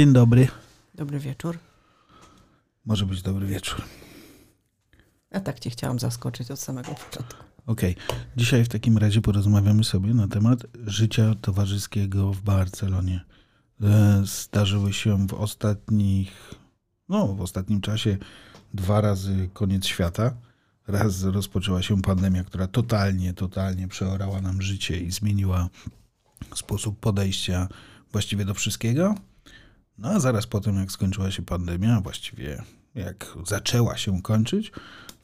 Dzień dobry. Dobry wieczór. Może być dobry wieczór. A tak cię chciałam zaskoczyć od samego początku. Okej. Dzisiaj w takim razie porozmawiamy sobie na temat życia towarzyskiego w Barcelonie. E, Zdarzyły się w ostatnich, no w ostatnim czasie dwa razy koniec świata. Raz rozpoczęła się pandemia, która totalnie, totalnie przeorała nam życie i zmieniła sposób podejścia właściwie do wszystkiego. No a zaraz po tym, jak skończyła się pandemia, właściwie jak zaczęła się kończyć,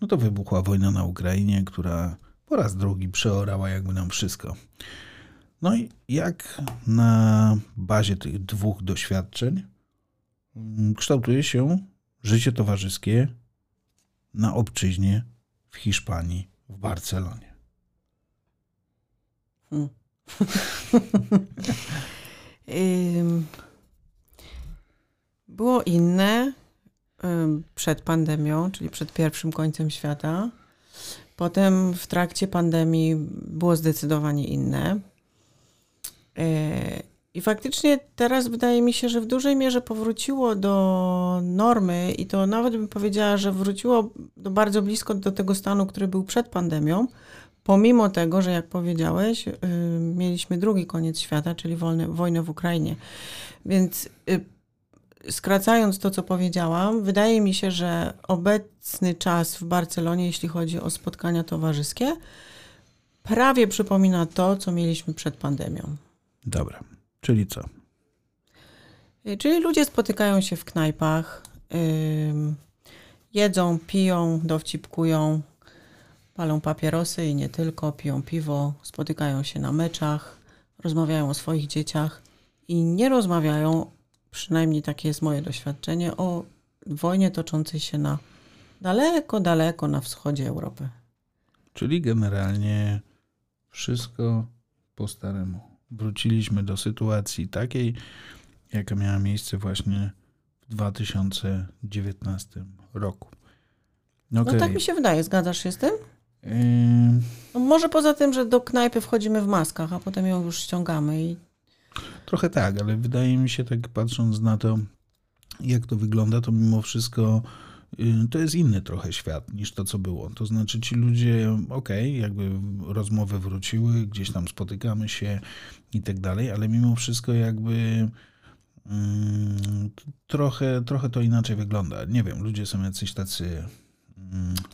no to wybuchła wojna na Ukrainie, która po raz drugi przeorała jakby nam wszystko. No i jak na bazie tych dwóch doświadczeń mm, kształtuje się życie towarzyskie na obczyźnie w Hiszpanii, w Barcelonie. Hmm. Było inne przed pandemią, czyli przed pierwszym końcem świata. Potem w trakcie pandemii było zdecydowanie inne. Yy, I faktycznie teraz wydaje mi się, że w dużej mierze powróciło do normy i to nawet bym powiedziała, że wróciło do bardzo blisko do tego stanu, który był przed pandemią. Pomimo tego, że jak powiedziałeś, mieliśmy drugi koniec świata, czyli wojnę w Ukrainie. Więc yy, skracając to, co powiedziałam, wydaje mi się, że obecny czas w Barcelonie, jeśli chodzi o spotkania towarzyskie, prawie przypomina to, co mieliśmy przed pandemią. Dobra, czyli co? Y, Czyli ludzie spotykają się w knajpach, ym, jedzą, piją, dowcipkują, palą papierosy i nie tylko, piją piwo, spotykają się na meczach, rozmawiają o swoich dzieciach i nie rozmawiają, przynajmniej takie jest moje doświadczenie, o wojnie toczącej się na daleko, daleko na wschodzie Europy. Czyli generalnie wszystko po staremu. Wróciliśmy do sytuacji takiej, jaka miała miejsce właśnie w 2019 roku. No Okej. tak mi się wydaje, zgadzasz się z tym? Ym, No może poza tym, że do knajpy wchodzimy w maskach, a potem ją już ściągamy i Trochę tak, ale wydaje mi się, tak patrząc na to, jak to wygląda, to mimo wszystko y, to jest inny trochę świat niż to, co było. To znaczy ci ludzie, okej, jakby rozmowy wróciły, gdzieś tam spotykamy się i tak dalej, ale mimo wszystko jakby mm, trochę, trochę to inaczej wygląda. Nie wiem, ludzie są jacyś tacy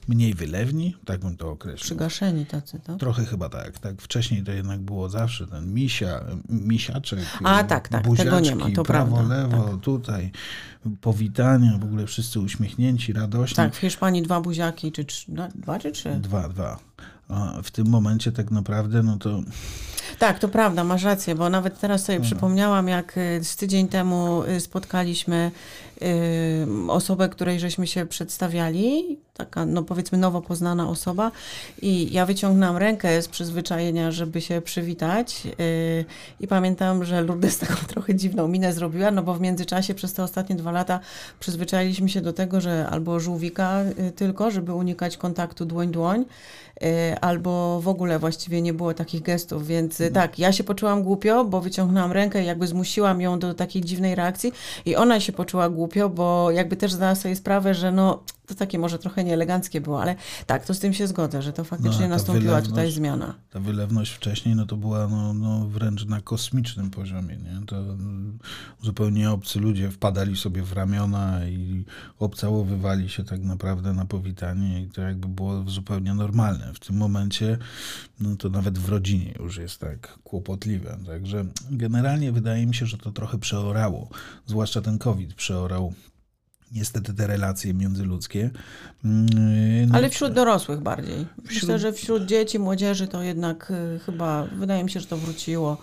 mniej wylewni, tak bym to określił. przygaszeni tacy, tak? Trochę chyba tak. Tak wcześniej to jednak było zawsze ten misia, misiaczek. A, tak, tak, tego nie ma, to prawo, prawda, lewo, tutaj powitania, w ogóle wszyscy uśmiechnięci, radośni. Tak, w Hiszpanii dwa buziaki, czy trzy, no, dwa czy trzy? Dwa, dwa. A w tym momencie tak naprawdę, no to Tak, to prawda, masz rację, bo nawet teraz sobie przypomniałam, jak y, z tydzień temu y, spotkaliśmy osobę, której żeśmy się przedstawiali, taka, no powiedzmy, nowo poznana osoba i ja wyciągnęłam rękę z przyzwyczajenia, żeby się przywitać y, i pamiętam, że Lourdes taką trochę dziwną minę zrobiła, no bo w międzyczasie przez te ostatnie dwa lata przyzwyczailiśmy się do tego, że albo żółwika y, tylko, żeby unikać kontaktu dłoń-dłoń, y, albo w ogóle właściwie nie było takich gestów, więc y, tak, ja się poczułam głupio, bo wyciągnęłam rękę i jakby zmusiłam ją do takiej dziwnej reakcji i ona się poczuła głupio, bo jakby też zdała sobie sprawę, że no to takie może trochę nieeleganckie było, ale tak, to z tym się zgodzę, że to faktycznie No, nastąpiła tutaj zmiana. ta wylewność wcześniej, no to była no, no wręcz na kosmicznym poziomie, nie? To mm, zupełnie obcy ludzie wpadali sobie w ramiona i obcałowywali się tak naprawdę na powitanie i to jakby było zupełnie normalne. W tym momencie, no to nawet w rodzinie już jest tak kłopotliwe. Także generalnie wydaje mi się, że to trochę przeorało, zwłaszcza ten COVID przeorał niestety te relacje międzyludzkie. Mm, no, Ale wśród dorosłych bardziej. Myślę, Wśród- że wśród dzieci, młodzieży to jednak y, chyba, wydaje mi się, że to wróciło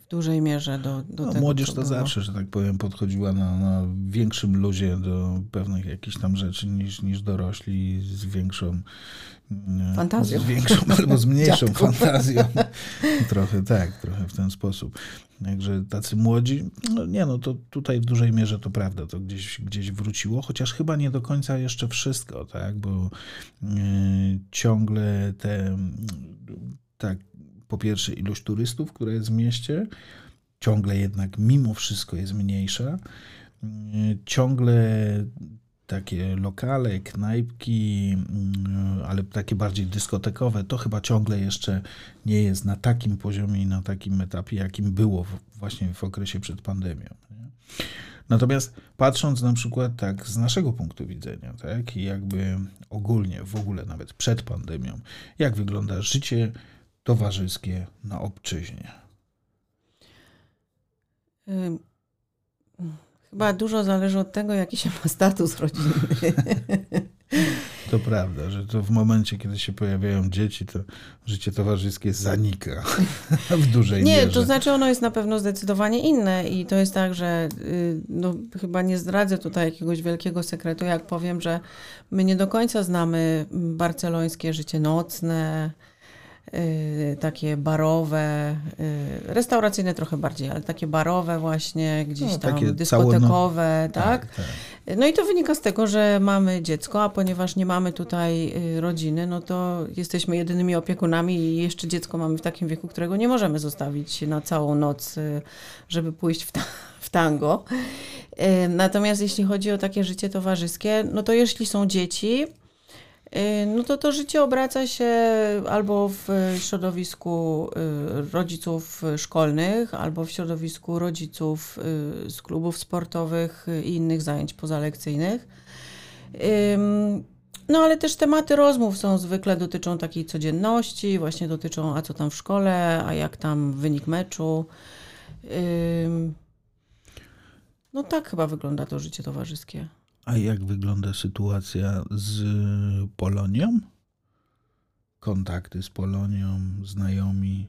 w dużej mierze do, do No, tego, młodzież to było. zawsze, że tak powiem, podchodziła na, na większym luzie do pewnych jakichś tam rzeczy niż, niż dorośli z większą mm, Fantazją. Z większą albo z mniejszą Dziadku. fantazją. trochę tak, trochę w ten sposób. Także tacy młodzi, no nie no, to tutaj w dużej mierze to prawda, to gdzieś, gdzieś wróciło, chociaż chyba nie do końca jeszcze wszystko, tak, bo y, ciągle te, tak, po pierwsze ilość turystów, która jest w mieście, ciągle jednak mimo wszystko jest mniejsza. ciągle takie lokale, knajpki, ale takie bardziej dyskotekowe, to chyba ciągle jeszcze nie jest na takim poziomie i na takim etapie, jakim było właśnie w okresie przed pandemią. Natomiast patrząc na przykład tak z naszego punktu widzenia, tak, i jakby ogólnie, w ogóle nawet przed pandemią, jak wygląda życie towarzyskie na obczyźnie? Chyba dużo zależy od tego, jaki się ma status rodzinny. To prawda, że to w momencie, kiedy się pojawiają dzieci, to życie towarzyskie zanika w dużej nie, mierze. Nie, to znaczy ono jest na pewno zdecydowanie inne i to jest tak, że y, no, chyba nie zdradzę tutaj jakiegoś wielkiego sekretu, jak powiem, że my nie do końca znamy barcelońskie życie nocne, takie barowe, y, restauracyjne trochę bardziej, ale takie barowe właśnie, gdzieś no, tam dyskotekowe, tak? Tak, tak? No i to wynika z tego, że mamy dziecko, a ponieważ nie mamy tutaj y, rodziny, no to jesteśmy jedynymi opiekunami i jeszcze dziecko mamy w takim wieku, którego nie możemy zostawić na całą noc, żeby pójść w, ta w tango. Natomiast jeśli chodzi o takie życie towarzyskie, no to jeśli są dzieci, Y, no to to życie obraca się albo w środowisku y, rodziców szkolnych, albo w środowisku rodziców y, z klubów sportowych i innych zajęć pozalekcyjnych. No ale też tematy rozmów są zwykle dotyczą takiej codzienności, właśnie dotyczą a co tam w szkole, a jak tam wynik meczu. No tak chyba wygląda to życie towarzyskie. A jak wygląda sytuacja z Polonią? Kontakty z Polonią, znajomi,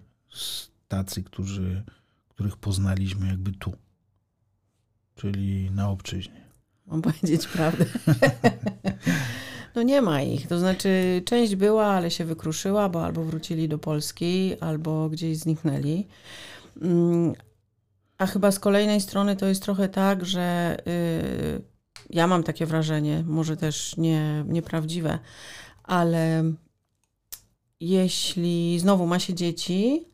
tacy, którzy, których poznaliśmy jakby tu, czyli na obczyźnie. Mam powiedzieć prawdę. No nie ma ich. To znaczy, część była, ale się wykruszyła, bo albo wrócili do Polski, albo gdzieś zniknęli. Mm, a chyba z kolejnej strony to jest trochę tak, że yy, ja mam takie wrażenie, może też nie, nieprawdziwe, ale jeśli znowu ma się dzieci,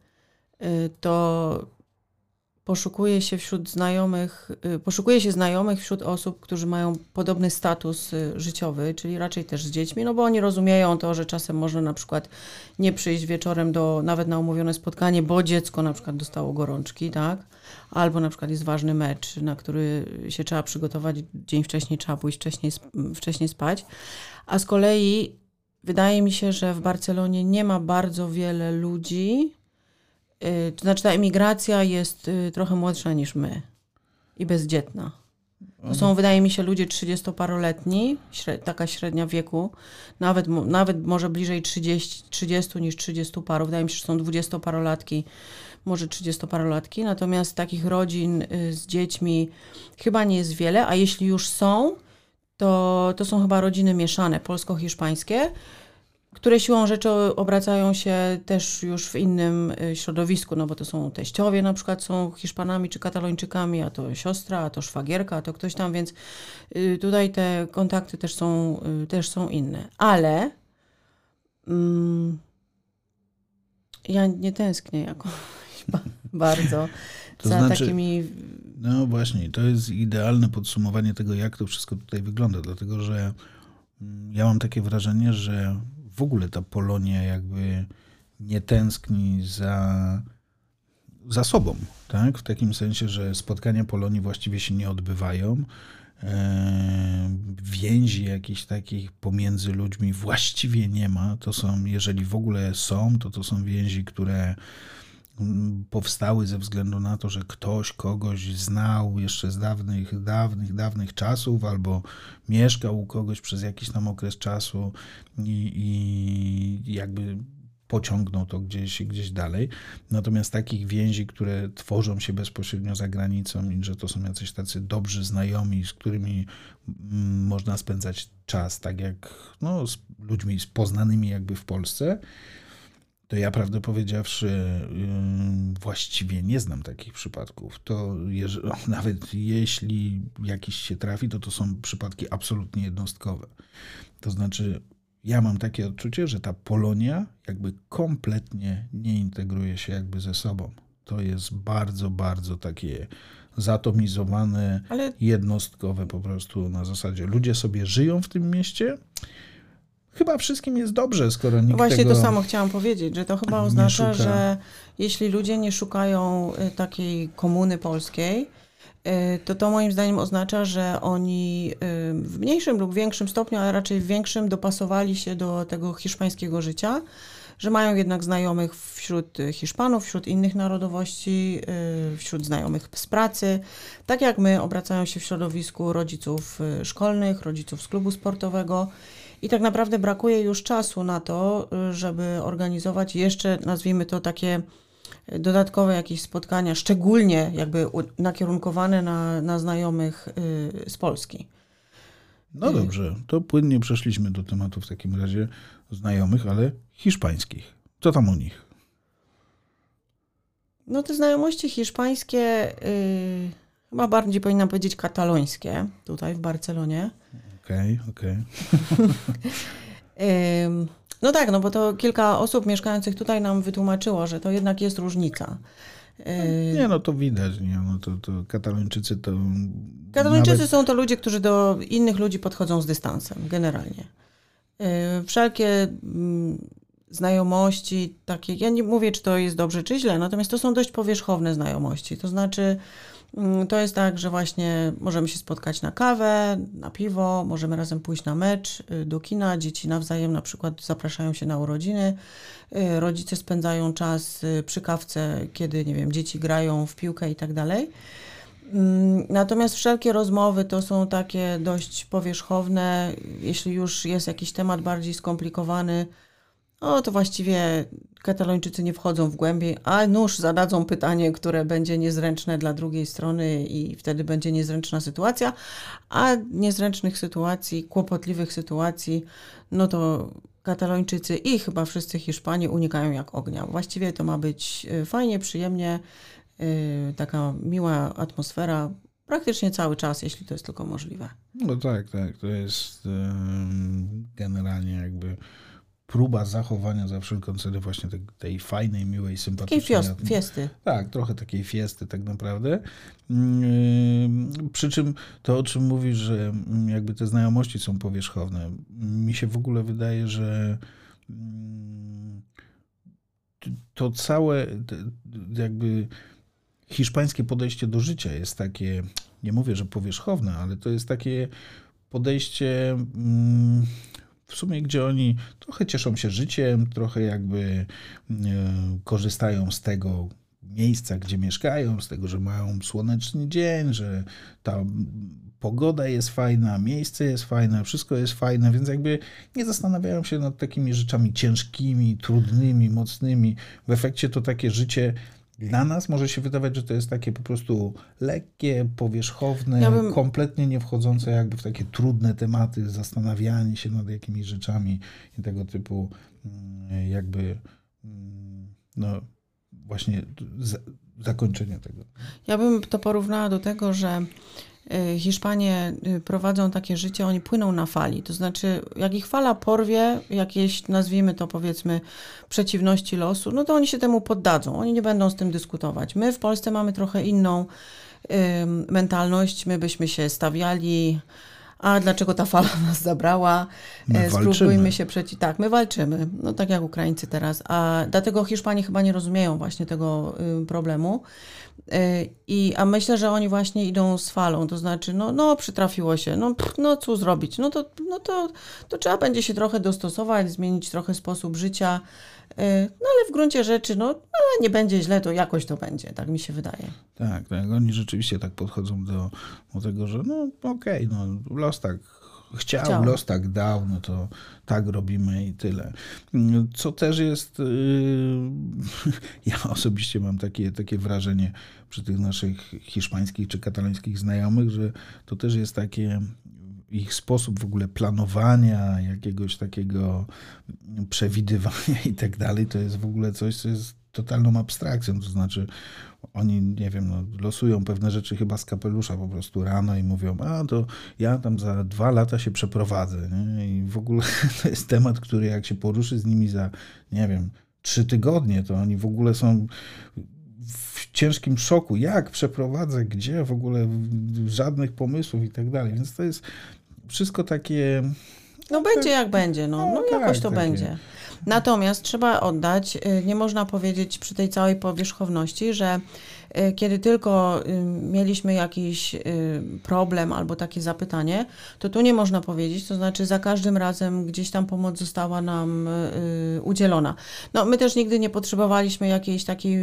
y, to poszukuje się wśród znajomych, y, poszukuje się znajomych wśród osób, którzy mają podobny status y, życiowy, czyli raczej też z dziećmi, no bo oni rozumieją to, że czasem można na przykład nie przyjść wieczorem do, nawet na umówione spotkanie, bo dziecko na przykład dostało gorączki, tak? Albo na przykład jest ważny mecz, na który się trzeba przygotować, dzień wcześniej trzeba pójść wcześniej, wcześniej spać. A z kolei wydaje mi się, że w Barcelonie nie ma bardzo wiele ludzi, to znaczy ta emigracja jest y, trochę młodsza niż my i bezdzietna. To są, wydaje mi się, ludzie 30-paroletni, taka średnia wieku, nawet, nawet może bliżej 30, 30 niż 30 parów. Wydaje mi się, że są 20-parolatki, może 30-parolatki. Natomiast takich rodzin y, z dziećmi chyba nie jest wiele, a jeśli już są, to, to są chyba rodziny mieszane, polsko-hiszpańskie które siłą rzeczy obracają się też już w innym y, środowisku, no bo to są teściowie na przykład są Hiszpanami czy Katalończykami, a to siostra, a to szwagierka, a to ktoś tam, więc y, tutaj te kontakty też są, y, też są inne. Ale mm, ja nie tęsknię jakoś bardzo to za znaczy, takimi... No właśnie, to jest idealne podsumowanie tego, jak to wszystko tutaj wygląda, dlatego że mm, ja mam takie wrażenie, że w ogóle ta Polonia jakby nie tęskni za, za sobą, tak? W takim sensie, że spotkania Polonii właściwie się nie odbywają. E, więzi jakichś takich pomiędzy ludźmi właściwie nie ma. To są, jeżeli w ogóle są, to to są więzi, które powstały ze względu na to, że ktoś kogoś znał jeszcze z dawnych, dawnych, dawnych czasów, albo mieszkał u kogoś przez jakiś tam okres czasu i, i jakby pociągnął to gdzieś, gdzieś dalej. Natomiast takich więzi, które tworzą się bezpośrednio za granicą i że to są jacyś tacy dobrzy znajomi, z którymi mm, można spędzać czas, tak jak no, z ludźmi poznanymi jakby w Polsce, to ja prawdę powiedziawszy właściwie nie znam takich przypadków. To nawet jeśli jakiś się trafi, to to są przypadki absolutnie jednostkowe. To znaczy, ja mam takie odczucie, że ta Polonia jakby kompletnie nie integruje się jakby ze sobą. To jest bardzo, bardzo takie zatomizowane, Ale... jednostkowe po prostu na zasadzie ludzie sobie żyją w tym mieście. Chyba wszystkim jest dobrze, skoro nikt Właśnie to samo chciałam powiedzieć, że to chyba oznacza, że jeśli ludzie nie szukają y, takiej komuny polskiej, y, to to moim zdaniem oznacza, że oni y, w mniejszym lub większym stopniu, ale raczej w większym dopasowali się do tego hiszpańskiego życia że mają jednak znajomych wśród Hiszpanów, wśród innych narodowości, wśród znajomych z pracy. Tak jak my, obracają się w środowisku rodziców szkolnych, rodziców z klubu sportowego. I tak naprawdę brakuje już czasu na to, y, żeby organizować jeszcze, nazwijmy to takie dodatkowe jakieś spotkania, szczególnie jakby nakierunkowane na, na znajomych z Polski. No dobrze, to płynnie przeszliśmy do tematu w takim razie znajomych, ale hiszpańskich. Co tam u nich? No te znajomości hiszpańskie, yy, chyba bardziej powinnam powiedzieć katalońskie, tutaj w Barcelonie. Okej, okay, okej. Okay. no tak, no bo to kilka osób mieszkających tutaj nam wytłumaczyło, że to jednak jest różnica. Nie, no to widać, nie, no to, to Katalończycy to... Katalończycy nawet... są to ludzie, którzy do innych ludzi podchodzą z dystansem, generalnie. Wszelkie mm, znajomości takie, ja nie mówię, czy to jest dobrze, czy źle, natomiast to są dość powierzchowne znajomości. To znaczy, to jest tak, że właśnie możemy się spotkać na kawę, na piwo, możemy razem pójść na mecz, y, do kina, dzieci nawzajem na przykład zapraszają się na urodziny, y, rodzice spędzają czas y, przy kawce, kiedy, nie wiem, dzieci grają w piłkę i tak dalej. Mm, natomiast wszelkie rozmowy to są takie dość powierzchowne. Jeśli już jest jakiś temat bardziej skomplikowany, no to właściwie Katalończycy nie wchodzą w głębiej, a nuż zadadzą pytanie, które będzie niezręczne dla drugiej strony i wtedy będzie niezręczna sytuacja, a niezręcznych sytuacji, kłopotliwych sytuacji, no to Katalończycy i chyba wszyscy Hiszpanie unikają jak ognia. Właściwie to ma być y, fajnie, przyjemnie, y, taka miła atmosfera praktycznie cały czas, jeśli to jest tylko możliwe. No tak, tak, to jest generalnie jakby próba zachowania za wszelką cenę właśnie tej, tej fajnej, miłej, sympatycznej... Takiej fiesty. Tak, trochę takiej fiesty tak naprawdę. Yy, przy czym to, o czym mówisz, że mm, jakby te znajomości są powierzchowne, mi się w ogóle wydaje, że mm, to całe jakby hiszpańskie podejście do życia jest takie, nie mówię, że powierzchowne, ale to jest takie podejście mm, w sumie, gdzie oni trochę cieszą się życiem, trochę jakby e, korzystają z tego miejsca, gdzie mieszkają, z tego, że mają słoneczny dzień, że ta pogoda jest fajna, miejsce jest fajne, wszystko jest fajne, więc jakby nie zastanawiają się nad takimi rzeczami ciężkimi, trudnymi, mocnymi. W efekcie to takie życie dla nas może się wydawać, że to jest takie po prostu lekkie, powierzchowne, ja bym... kompletnie nie wchodzące jakby w takie trudne tematy, zastanawianie się nad jakimiś rzeczami i tego typu mm, jakby mm, no właśnie zakończenie tego. Ja bym to porównała do tego, że Hiszpanie y, prowadzą takie życie, oni płyną na fali. To znaczy, jak ich fala porwie, jakieś, nazwijmy to powiedzmy, przeciwności losu, no to oni się temu poddadzą. Oni nie będą z tym dyskutować. My w Polsce mamy trochę inną y, mentalność. My byśmy się stawiali, a dlaczego ta fala nas zabrała? My e, Spróbujmy walczymy. się przeciw. Tak, my walczymy. No tak jak Ukraińcy teraz. A dlatego Hiszpanie chyba nie rozumieją właśnie tego y, problemu. I, a myślę, że oni właśnie idą z falą, to znaczy, no, no przytrafiło się, no, pff, no co zrobić, no, to, no to, to trzeba będzie się trochę dostosować, zmienić trochę sposób życia, y, no ale w gruncie rzeczy, no, no nie będzie źle, to jakoś to będzie, tak mi się wydaje. Tak, tak, oni rzeczywiście tak podchodzą do, do tego, że no okej, okay, no los tak chciał, chciał, los tak dał, no to tak robimy i tyle. Co też jest, yy, ja osobiście mam takie, takie wrażenie przy tych naszych hiszpańskich czy katalońskich znajomych, że to też jest takie ich sposób w ogóle planowania, jakiegoś takiego przewidywania i tak dalej, to jest w ogóle coś, co jest totalną abstrakcją, to znaczy oni, nie wiem, no, losują pewne rzeczy chyba z kapelusza po prostu rano i mówią, a to ja tam za dwa lata się przeprowadzę. Nie? I w ogóle to jest temat, który jak się poruszy z nimi za, nie wiem, trzy tygodnie, to oni w ogóle są w ciężkim szoku, jak przeprowadzę, gdzie w ogóle żadnych pomysłów i tak dalej. Więc to jest wszystko takie. No będzie jak będzie, no, no, no jakoś tak, to takie. będzie. Natomiast trzeba oddać, y, nie można powiedzieć przy tej całej powierzchowności, że kiedy tylko y, mieliśmy jakiś problem albo takie zapytanie, to tu nie można powiedzieć, to znaczy za każdym razem gdzieś tam pomoc została nam udzielona. No, my też nigdy nie potrzebowaliśmy jakiejś takiej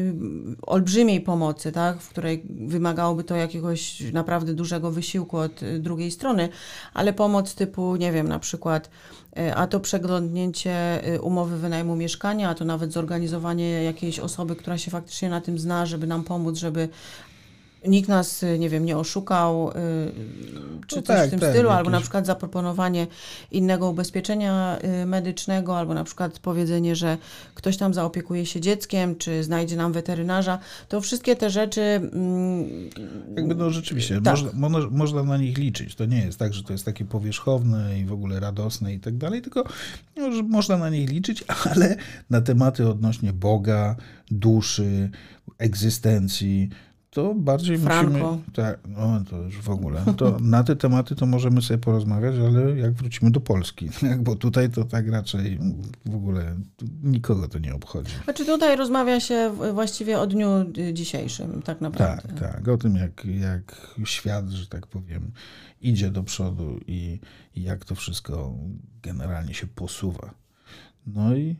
olbrzymiej pomocy, tak, w której wymagałoby to jakiegoś naprawdę dużego wysiłku od drugiej strony, ale pomoc typu, nie wiem, na przykład E, a to przeglądnięcie e, umowy wynajmu mieszkania, a to nawet zorganizowanie jakiejś osoby, która się faktycznie na tym zna, żeby nam pomóc, żeby nikt nas, y, nie wiem, nie oszukał, y, czy no coś tak, w tym tak, stylu, albo na przykład zaproponowanie innego ubezpieczenia y, medycznego, albo na przykład powiedzenie, że ktoś tam zaopiekuje się dzieckiem, czy znajdzie nam weterynarza, to wszystkie te rzeczy... Mm, Jakby no rzeczywiście, tak. można, można na nich liczyć. To nie jest tak, że to jest takie powierzchowne i w ogóle radosne i tak dalej, tylko no, można na nich liczyć, ale na tematy odnośnie Boga, duszy, egzystencji, to bardziej Franco. musimy. Tak, no to już w ogóle. To na te tematy to możemy sobie porozmawiać, ale jak wrócimy do Polski, bo tutaj to tak raczej w ogóle nikogo to nie obchodzi. Znaczy tutaj rozmawia się właściwie o dniu dzisiejszym, tak naprawdę. Tak, tak. O tym, jak, jak świat, że tak powiem, idzie do przodu i, i jak to wszystko generalnie się posuwa. No i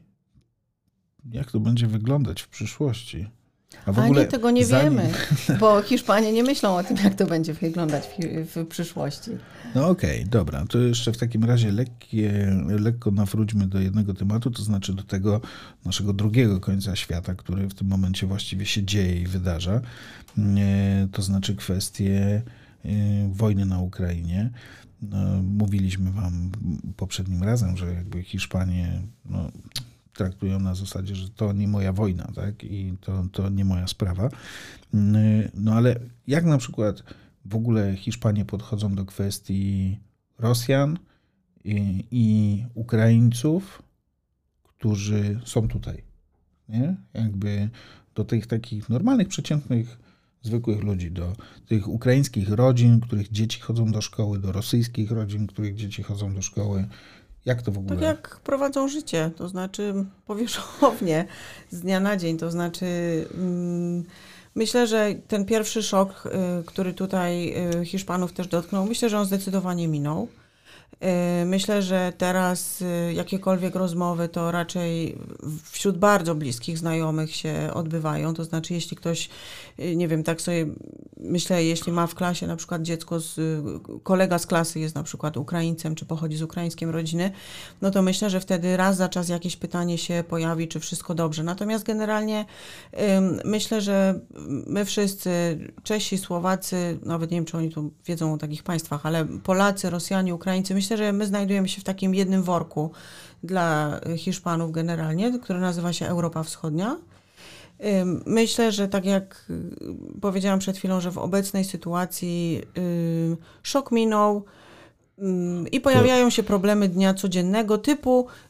jak to będzie wyglądać w przyszłości. A, w ogóle tego nie zanim... wiemy, bo Hiszpanie nie myślą o tym, jak to będzie wyglądać w, przyszłości. No okej, okay, dobra. To jeszcze w takim razie lekkie, lekko nawróćmy do jednego tematu, to znaczy do tego naszego drugiego końca świata, który w tym momencie właściwie się dzieje i wydarza. To znaczy kwestie e, wojny na Ukrainie. No, mówiliśmy wam poprzednim razem, że jakby Hiszpanie no, traktują na zasadzie, że to nie moja wojna, tak? I to, to nie moja sprawa. No ale jak na przykład w ogóle Hiszpanie podchodzą do kwestii Rosjan i, i Ukraińców, którzy są tutaj, nie? Jakby do tych takich normalnych, przeciętnych, zwykłych ludzi, do tych ukraińskich rodzin, których dzieci chodzą do szkoły, do rosyjskich rodzin, których dzieci chodzą do szkoły, jak to w ogóle? Tak jak prowadzą życie, to znaczy powierzchownie, z dnia na dzień, to znaczy mm, myślę, że ten pierwszy szok, y, który tutaj y, Hiszpanów też dotknął, myślę, że on zdecydowanie minął. Y, myślę, że teraz y, jakiekolwiek rozmowy to raczej wśród bardzo bliskich znajomych się odbywają. To znaczy, jeśli ktoś, y, nie wiem, tak sobie myślę, jeśli ma w klasie na przykład dziecko, z, kolega z klasy jest na przykład Ukraińcem, czy pochodzi z ukraińskiej rodziny, no to myślę, że wtedy raz za czas jakieś pytanie się pojawi, czy wszystko dobrze. Natomiast generalnie myślę, że my wszyscy, Czesi, Słowacy, nawet nie wiem, czy oni tu wiedzą o takich państwach, ale Polacy, Rosjanie, Ukraińcy, myślę, że my znajdujemy się w takim jednym worku dla Hiszpanów generalnie, który nazywa się Europa Wschodnia. Myślę, że tak jak y, powiedziałam przed chwilą, że w obecnej sytuacji szok minął i pojawiają się problemy dnia codziennego typu Y,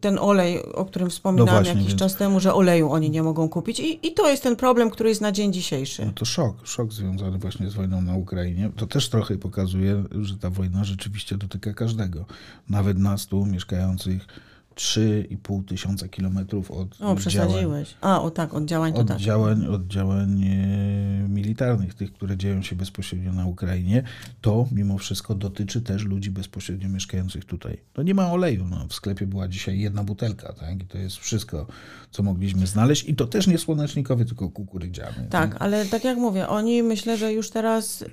ten olej, o którym wspominałam no właśnie, jakiś więc... czas temu, że oleju oni nie mogą kupić. I, I to jest ten problem, który jest na dzień dzisiejszy. No to szok, szok związany właśnie z wojną na Ukrainie. To też trochę pokazuje, że ta wojna rzeczywiście dotyka każdego. Nawet nas tu mieszkających 3,5 tysiąca kilometrów od O, przesadziłeś. A, o tak, od działań to tak. Działań, od działań e, militarnych, tych, które dzieją się bezpośrednio na Ukrainie, to mimo wszystko dotyczy też ludzi bezpośrednio mieszkających tutaj. To nie ma oleju. No, w sklepie była dzisiaj jedna butelka, tak? I to jest wszystko, co mogliśmy znaleźć. I to też nie słonecznikowy, tylko kukurydziany. Tak, tak? ale tak jak mówię, oni myślę, że już teraz yy,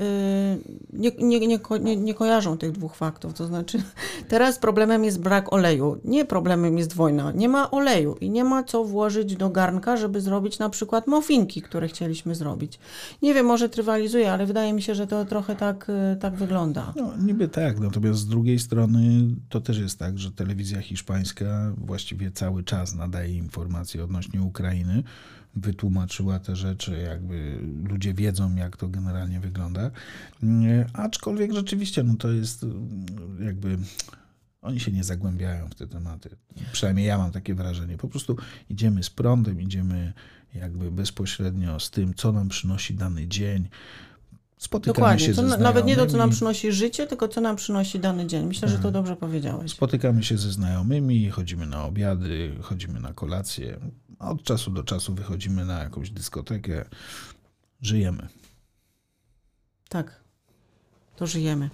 nie, nie, nie, nie, nie kojarzą tych dwóch faktów. To znaczy, teraz problemem jest brak oleju. Nie problem problemem jest wojna. Nie ma oleju i nie ma co włożyć do garnka, żeby zrobić na przykład mofinki, które chcieliśmy zrobić. Nie wiem, może trywalizuje, ale wydaje mi się, że to trochę tak, y, tak wygląda. No, niby tak, natomiast z drugiej strony to też jest tak, że telewizja hiszpańska właściwie cały czas nadaje informacje odnośnie Ukrainy wytłumaczyła te rzeczy, jakby ludzie wiedzą, jak to generalnie wygląda. Aczkolwiek rzeczywiście, no to jest jakby Oni się nie zagłębiają w te tematy. Przynajmniej ja mam takie wrażenie. Po prostu idziemy z prądem, idziemy jakby bezpośrednio z tym, co nam przynosi dany dzień. Spotykamy Dokładnie. się To ze na- nawet nie to, co nam znajomymi. przynosi życie, tylko co nam przynosi dany dzień. Myślę, że to dobrze powiedziałeś. Spotykamy się ze znajomymi, chodzimy na obiady, chodzimy na kolacje. Od czasu do czasu wychodzimy na jakąś dyskotekę. Żyjemy. Tak. To żyjemy.